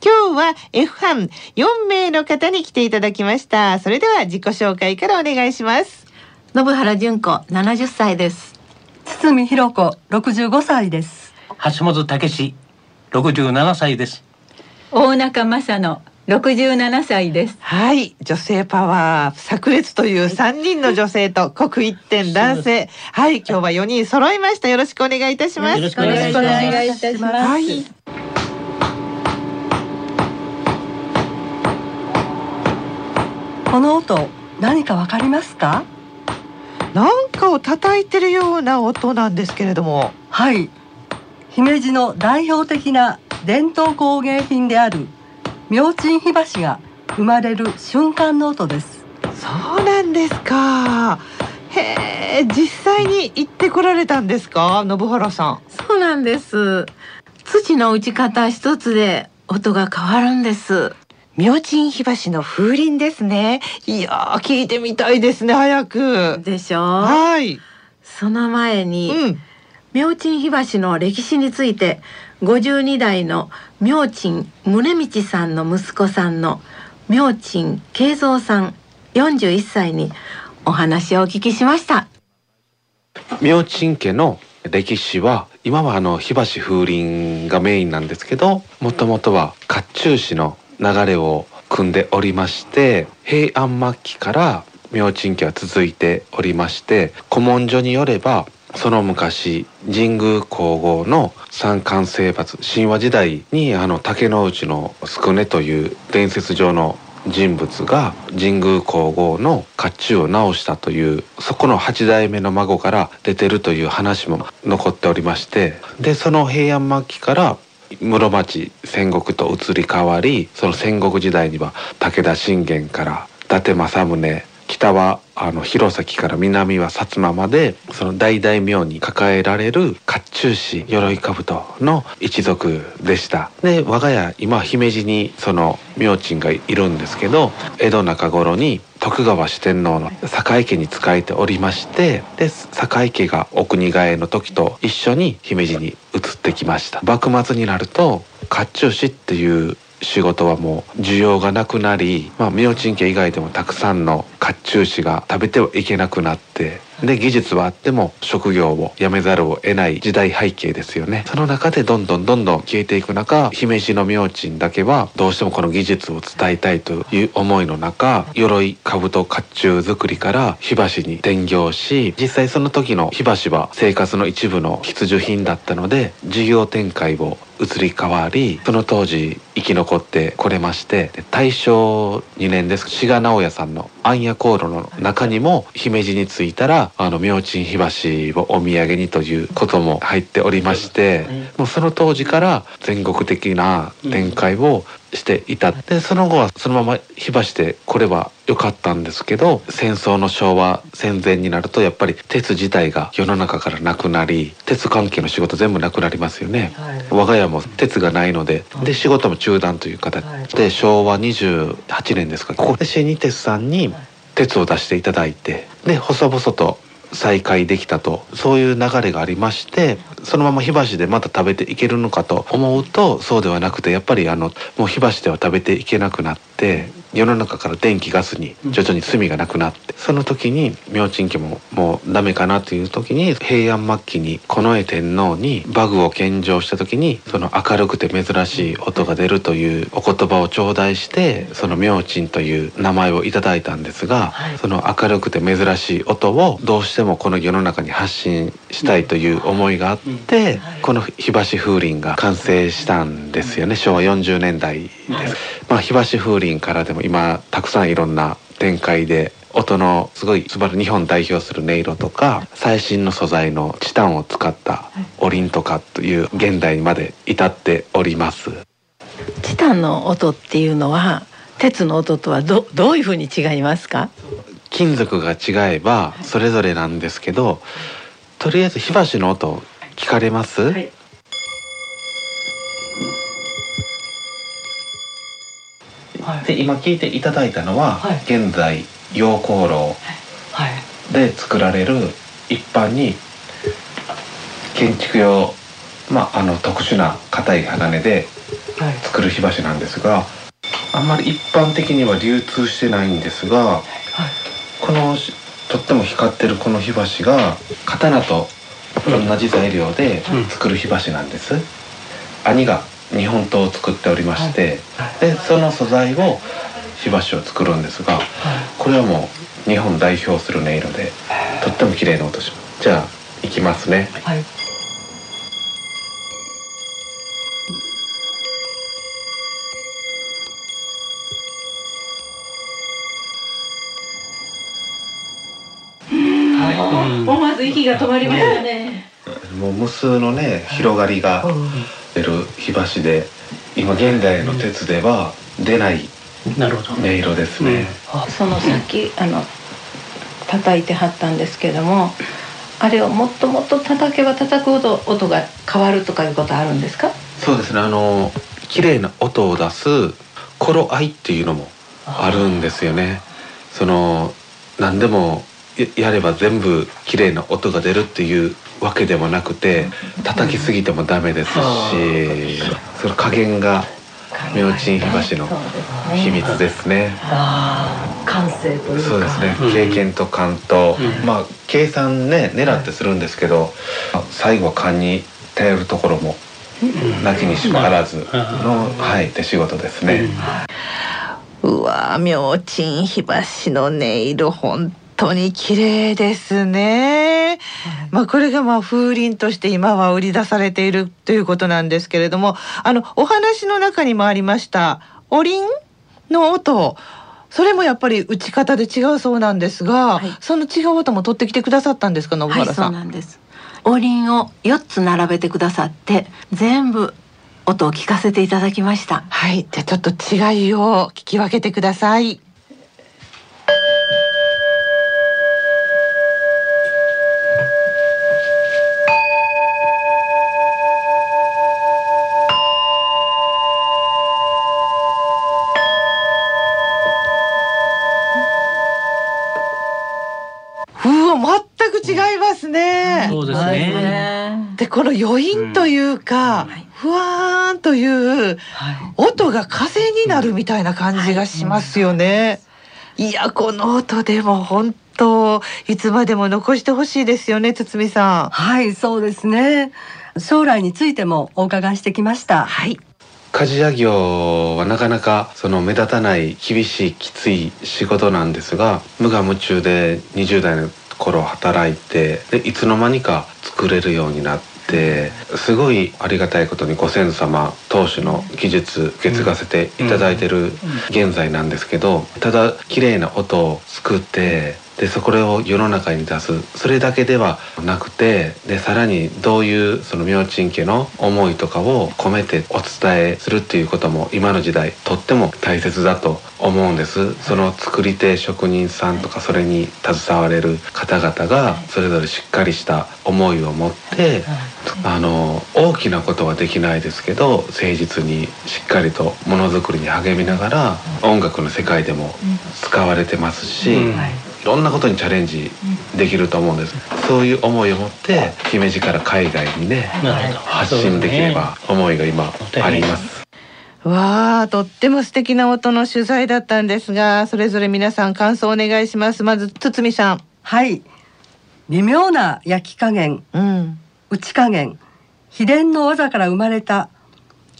今日は F 班。4名の方に来ていただきました。それでは自己紹介からお願いします。信原純子70歳です。堤弘子65歳です。橋本武史67歳です。大中正野67歳です。はい。女性パワー炸裂という3人の女性と刻一点男性。はい。今日は4人揃いました。よろしくお願いいたします。よろしくお願いします。はいこの音何かわかりますか？なんかを叩いてるような音なんですけれども。はい。姫路の代表的な伝統工芸品である明珍火箸が生まれる瞬間の音です。そうなんですか。へえ実際に行ってこられたんですか？信原さん。そうなんです。土の打ち方一つで音が変わるんです明珍火箸の風鈴ですね。いやー聞いてみたいですね早く。でしょ？うはい。その前に、うん。明珍火箸の歴史について52代の明珍宗道さんの息子さんの明珍慶三さん41歳にお話をお聞きしました。明珍家の歴史は今はあの火箸風鈴がメインなんですけどもともとは甲冑師の流れを組んでおりまして平安末期から明珍家は続いておりまして古文書によればその昔神宮皇后の三冠征伐神話時代にあの竹之内の宿根という伝説上の人物が神宮皇后の甲冑を直したというそこの8代目の孫から出てるという話も残っておりましてでその平安末期から室町戦国と移り変わりその戦国時代には武田信玄から伊達政宗北はあの弘前から南は薩摩までその大大名に抱えられる甲冑師鎧兜の一族でした。で我が家今姫路にその明珍がいるんですけど江戸中頃に徳川四天王の堺家に仕えておりましてで堺家がお国替えの時と一緒に姫路に移ってきました。幕末になると甲冑師っていう仕事はもう需要がなくなり、まあ、明珍家以外でもたくさんの甲冑師が食べてはいけなくなってで技術はあっても職業を辞めざるを得ない時代背景ですよね。その中でどんどんどんどん消えていく中姫路の明珍だけはどうしてもこの技術を伝えたいという思いの中鎧兜甲冑作りから火箸に転業し実際その時の火箸は生活の一部の必需品だったので事業展開を移り変わりその当時生き残ってこれまして大正2年です。志賀直哉さんの「暗夜航路」の中にも姫路に着いたらあの明珍火箸をお土産にということも入っておりましてもうその当時から全国的な展開をしていた。でその後はそのまま火箸でこれは良かったんですけど戦争の昭和戦前になるとやっぱり鉄自体が世の中からなくなり鉄関係の仕事全部なくなりますよね、はい。我が家も鉄がないのでで仕事も中断という形で昭和28年ですかここで新日鉄さんに鉄を出していただいてで細々と再開できたと。そういう流れがありましてそのまま火箸でまた食べていけるのかと思うとそうではなくてやっぱりあのもう火箸では食べていけなくなって世の中から電気ガスに徐々に炭がなくなって。その時に明珍家ももうダメかなという時に平安末期に近衛天皇に馬具を献上した時にその明るくて珍しい音が出るというお言葉を頂戴してその明珍という名前をいただいたんですが、その明るくて珍しい音をどうしてもこの世の中に発信したいという思いがあって、この火箸風鈴が完成したんですよね。昭和40年代です。まあ、火箸風鈴からでも今たくさんいろんな展開で音のすごい素晴らしい日本代表する音色とか最新の素材のチタンを使ったおりんとかという現代まで至っております。チタンの音っていうのは鉄の音とはどどういうふうに違いますか？金属が違えばそれぞれなんですけどとりあえず火箸の音聞かれます、いで今聞いていただいたのは、はい。現在溶鉱炉はい。で作られる一般に建築用まああの特殊な硬い鋼ではい。作る火箸なんですがあんまり一般的には流通してないんですがこのしとっても光ってるこの火箸が刀と同じ材料で作る火箸なんです。兄が日本刀を作っておりまして、でその素材を火箸を作るんですが、これはもう日本代表する音色でとっても綺麗な音します。じゃあいきますね。はい。思わず息が止まりましたね。もう無数のね広がりが出る火箸で今現代の鉄では出ないなるほど。音色ですね。そのさっきあの叩いてはったんですけども、あれをもっともっと叩けば叩くほど音が変わるとかいうことあるんですか？そうですねあの綺麗な音を出す頃合いっていうのもあるんですよね。その何でもややれば全部綺麗な音が出るっていうわけでもなくて叩きすぎてもダメですしその加減が明珍火箸の秘密ですね。ああ感性というか。そうですね。うん。経験と勘と、うん。まあ計算ね狙ってするんですけど最後は勘に頼るところもなきにしもあらずの、はい、手仕事ですね。うわ明珍火箸の音色本当に綺麗ですね。まあこれがまあ風鈴として今は売り出されているということなんですけれども、あのお話の中にもありましたおりんの音。それもやっぱり打ち方で違うそうなんですが、はいその違う音も取ってきてくださったんですか、信はい、そ原さ。うんなんです。おりんを四つ並べてくださって、全部音を聞かせていただきました。はい、じゃあちょっと違いを聞き分けてください。違いますね。そうですね。でこの余韻というか、うんふわーんという音が風になるみたいな感じがしますよね。いやこの音でも本当いつまでも残してほしいですよね堤さん。はい、そうですね。将来についてもお伺いしてきました。はい。鍛冶屋業はなかなかその目立たない厳しいきつい仕事なんですが無我夢中で20代の頃働いてでいつの間にか作れるようになってすごいありがたいことにご先祖様当主の技術受け継がせていただいてる現在なんですけどただ綺麗な音を作ってでそこを世の中に出す。それだけではなくてでさらにどういうその明珍家の思いとかを込めてお伝えするっていうことも今の時代とっても大切だと思うんです。その作り手職人さんとかそれに携われる方々がそれぞれしっかりした思いを持ってあの大きなことはできないですけど誠実にしっかりとものづくりに励みながら音楽の世界でも使われてますし、うんいろんなことにチャレンジできると思うんです、そういう思いを持って姫路から海外にね。発信できれば思いが今あります、わあとっても素敵な音の取材だったんですがそれぞれ皆さん感想お願いします。まず堤さん。はい。微妙な焼き加減うん。打ち加減秘伝の技から生まれた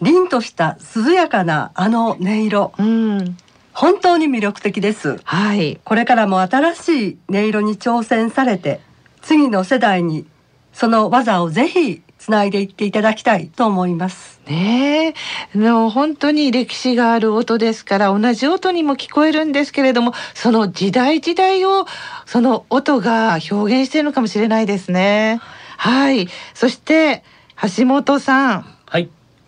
凛とした涼やかなあの音色。うん本当に魅力的です。はい。これからも新しい音色に挑戦されて次の世代にその技をぜひつないでいっていただきたいと思います。ねえ。の本当に歴史がある音ですから同じ音にも聞こえるんですけれどもその時代時代をその音が表現しているのかもしれないですね。はい。そして橋本さん。はい。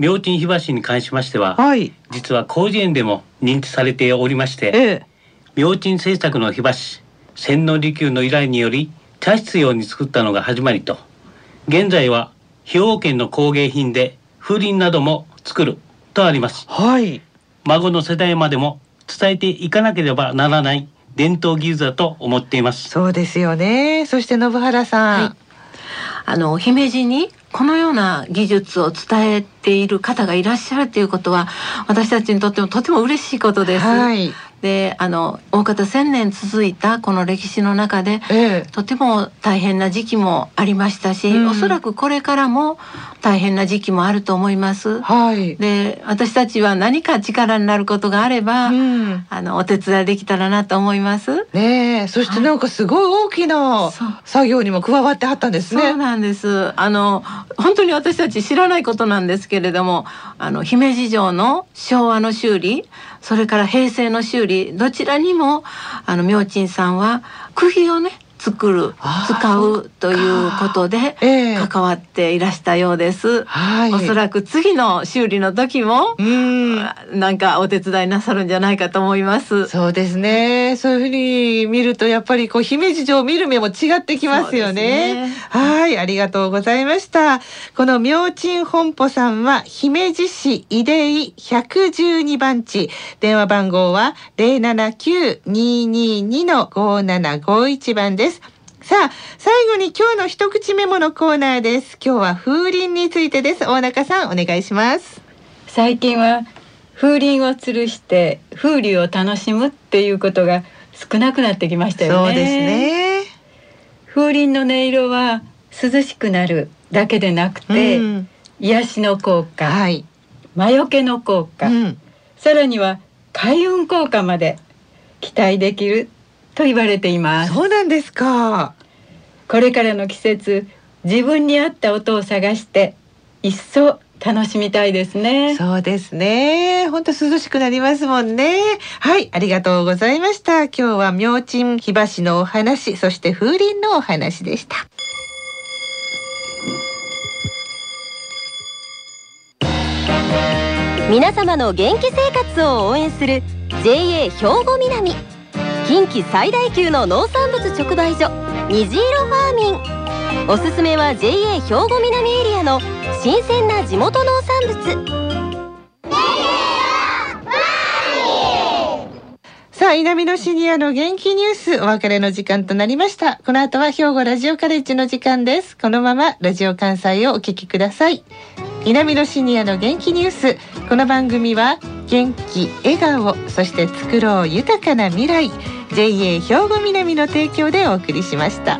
明珍火箸に関しましては、はい。実は広辞苑でも認知されておりまして、ええ。明珍製作の火箸、千利休の依頼により茶室用に作ったのが始まりと、現在は兵庫県の工芸品で風鈴なども作るとあります。はい。孫の世代までも伝えていかなければならない伝統技術だと思っています。そうですよね。そして信原さん、はいあの姫路にこのような技術を伝えている方がいらっしゃるということは私たちにとってもとても嬉しいことです。はいであの大方1,000年続いたこの歴史の中でええ。とても大変な時期もありましたし、うん。おそらくこれからも大変な時期もあると思います。はい。で私たちは何か力になることがあれば、うん。あのお手伝いできたらなと思います。ねえ。そしてなんかすごい大きなそう。作業にも加わってはったんですね。そうなんです。あの本当に私たち知らないことなんですけれども、あの姫路城の昭和の修理、それから平成の修理、どちらにもあの明珍さんは釘をね作る使うということでええ関わっていらしたようです。はいおそらく次の修理の時もうんなんかお手伝いなさるんじゃないかと思います。そうですね。そういうふうに見るとやっぱりこう姫路城を見る目も違ってきますよね。ねはい、ありがとうございました。この明珍本舗さんは姫路市井出井112番地、電話番号は079-222の5751番です。さあ、最後に今日の一口メモのコーナーです。今日は風鈴についてです。大中さん、お願いします。最近は風鈴を吊るして風流を楽しむっていうことが少なくなってきましたよね。そうですね。風鈴の音色は涼しくなるだけでなくて、うん癒しの効果、はい。魔除けの効果、うんさらには開運効果まで期待できると言われています。そうなんですか。これからの季節自分に合った音を探して一層楽しみたいですね。そうですね。本当涼しくなりますもんね。はい、ありがとうございました。今日は明珍火箸のお話、そして風鈴のお話でした。皆様の元気生活を応援する JA 兵庫南近畿最大級の農産物直売所虹色ファーミンおすすめは JA 兵庫南エリアの新鮮な地元農産物さあ、稲美のシニアの元気ニュース、お別れの時間となりました。この後は兵庫ラジオカレッジの時間です。このままラジオ関西をお聞きください。稲美のシニアの元気ニュース。この番組は元気、笑顔、そして作ろう豊かな未来。JA 兵庫南の提供でお送りしました。